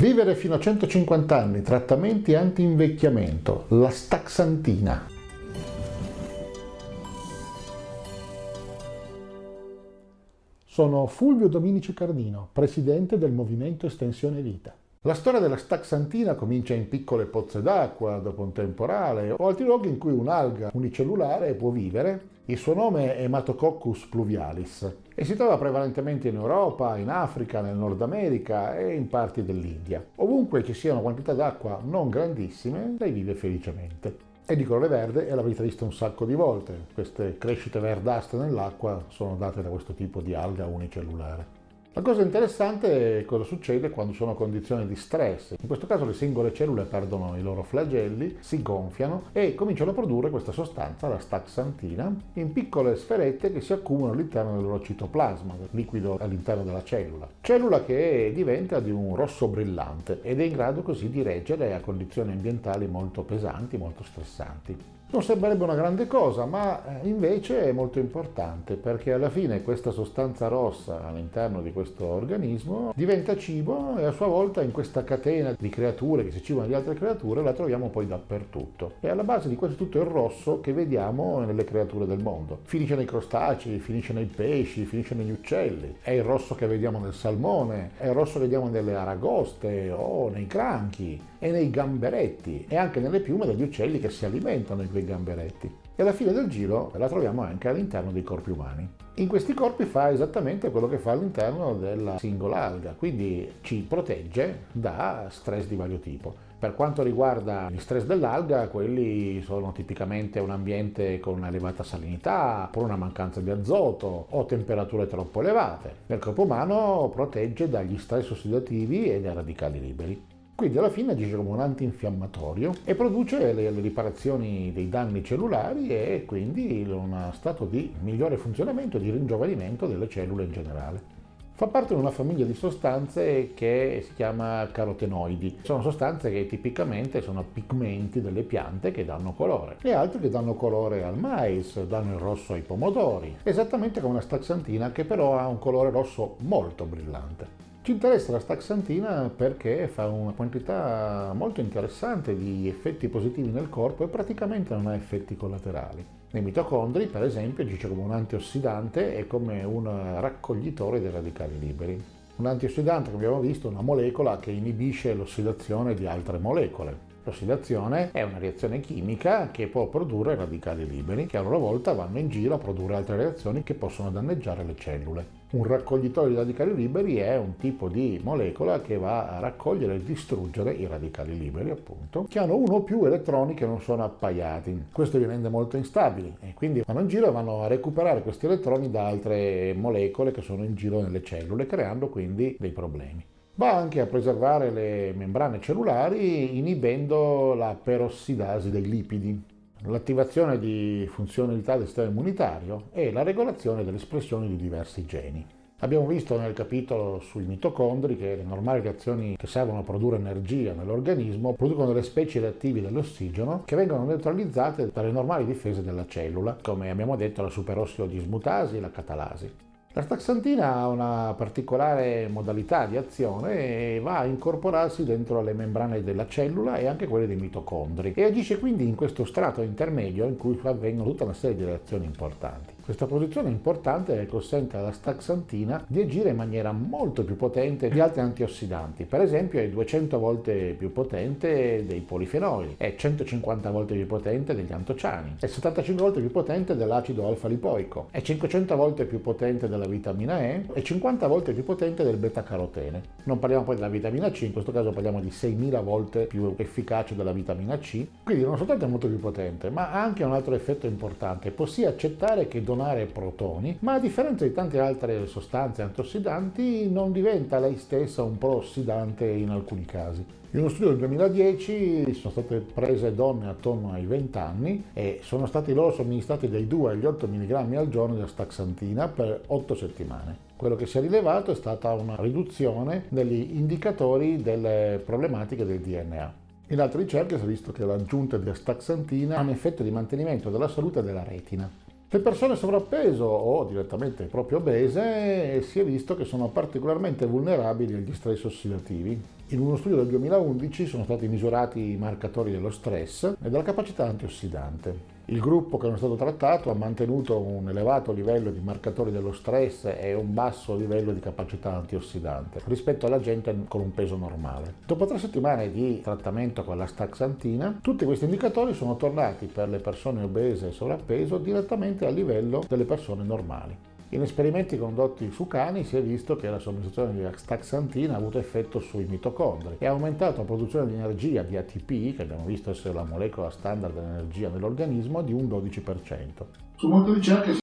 Vivere fino a 150 anni, trattamenti anti-invecchiamento, la staxantina. Sono Fulvio Dominici Cardino, presidente del Movimento Estensione Vita. La storia della staxantina comincia in piccole pozze d'acqua, dopo un temporale o altri luoghi in cui un'alga unicellulare può vivere. Il suo nome è Hematococcus pluvialis e si trova prevalentemente in Europa, in Africa, nel Nord America e in parti dell'India. Ovunque ci siano quantità d'acqua non grandissime, lei vive felicemente. È di colore verde e l'avete visto un sacco di volte. Queste crescite verdastre nell'acqua sono date da questo tipo di alga unicellulare. La cosa interessante è cosa succede quando sono condizioni di stress. In questo caso le singole cellule perdono i loro flagelli, si gonfiano e cominciano a produrre questa sostanza, la staxantina, in piccole sferette che si accumulano all'interno del loro citoplasma, liquido all'interno della cellula. Cellula che diventa di un rosso brillante ed è in grado così di reggere a condizioni ambientali molto pesanti, molto stressanti. Non sembrerebbe una grande cosa, ma eh, invece è molto importante perché alla fine questa sostanza rossa all'interno di questo organismo diventa cibo e a sua volta in questa catena di creature che si cibano di altre creature la troviamo poi dappertutto. E alla base di questo tutto è il rosso che vediamo nelle creature del mondo. Finisce nei crostacei, finisce nei pesci, finisce negli uccelli. È il rosso che vediamo nel salmone, è il rosso che vediamo nelle aragoste o nei cranchi e nei gamberetti e anche nelle piume degli uccelli che si alimentano di quei gamberetti. E alla fine del giro la troviamo anche all'interno dei corpi umani. In questi corpi fa esattamente quello che fa all'interno della singola alga, quindi ci protegge da stress di vario tipo. Per quanto riguarda gli stress dell'alga, quelli sono tipicamente un ambiente con un'elevata salinità, con una mancanza di azoto o temperature troppo elevate. Nel corpo umano protegge dagli stress ossidativi e dai radicali liberi. Quindi alla fine agisce come un antinfiammatorio e produce le, le riparazioni dei danni cellulari e quindi uno stato di migliore funzionamento e di ringiovanimento delle cellule in generale. Fa parte di una famiglia di sostanze che si chiama carotenoidi. Sono sostanze che tipicamente sono pigmenti delle piante che danno colore e altre che danno colore al mais, danno il rosso ai pomodori, esattamente come la staxantina che però ha un colore rosso molto brillante. Ci interessa la staxantina perché fa una quantità molto interessante di effetti positivi nel corpo e praticamente non ha effetti collaterali. Nei mitocondri, per esempio, agisce come un antiossidante e come un raccoglitore dei radicali liberi. Un antiossidante, come abbiamo visto, è una molecola che inibisce l'ossidazione di altre molecole. L'ossidazione è una reazione chimica che può produrre radicali liberi che a loro volta vanno in giro a produrre altre reazioni che possono danneggiare le cellule. Un raccoglitore di radicali liberi è un tipo di molecola che va a raccogliere e distruggere i radicali liberi, appunto, che hanno uno o più elettroni che non sono appaiati. Questo li rende molto instabili e quindi vanno in giro e vanno a recuperare questi elettroni da altre molecole che sono in giro nelle cellule, creando quindi dei problemi. Va anche a preservare le membrane cellulari inibendo la perossidasi dei lipidi, l'attivazione di funzionalità del sistema immunitario e la regolazione dell'espressione di diversi geni. Abbiamo visto nel capitolo sui mitocondri che le normali reazioni che servono a produrre energia nell'organismo producono delle specie reattivi dell'ossigeno che vengono neutralizzate dalle normali difese della cellula, come abbiamo detto la superossido dismutasi e la catalasi. La staxantina ha una particolare modalità di azione e va a incorporarsi dentro le membrane della cellula e anche quelle dei mitocondri e agisce quindi in questo strato intermedio in cui avvengono tutta una serie di reazioni importanti. Questa posizione importante consente alla staxantina di agire in maniera molto più potente di altri antiossidanti, per esempio è 200 volte più potente dei polifenoli, è 150 volte più potente degli antociani, è 75 volte più potente dell'acido alfa-lipoico, è 500 volte più potente della vitamina E e 50 volte più potente del beta-carotene. Non parliamo poi della vitamina C, in questo caso parliamo di 6000 volte più efficace della vitamina C, quindi non soltanto è molto più potente, ma ha anche un altro effetto importante, sì accettare che donare donare protoni, ma a differenza di tante altre sostanze antiossidanti non diventa lei stessa un pro-ossidante in alcuni casi. In uno studio del 2010 sono state prese donne attorno ai 20 anni e sono stati loro somministrati dai 2 agli 8 mg al giorno di astaxantina per 8 settimane. Quello che si è rilevato è stata una riduzione degli indicatori delle problematiche del DNA. In altre ricerche si è visto che l'aggiunta di astaxantina ha un effetto di mantenimento della salute della retina. Le persone sovrappeso o direttamente proprio obese si è visto che sono particolarmente vulnerabili agli stress ossidativi In uno studio del 2011 sono stati misurati i marcatori dello stress e della capacità antiossidante. Il gruppo che non è stato trattato ha mantenuto un elevato livello di marcatori dello stress e un basso livello di capacità antiossidante rispetto alla gente con un peso normale. Dopo tre settimane di trattamento con la staxantina, tutti questi indicatori sono tornati per le persone obese e sovrappeso direttamente al livello delle persone normali. In esperimenti condotti su cani si è visto che la somministrazione di astaxantina ha avuto effetto sui mitocondri e ha aumentato la produzione di energia di ATP, che abbiamo visto essere la molecola standard dell'energia nell'organismo, di un 12%. Su molte ricerche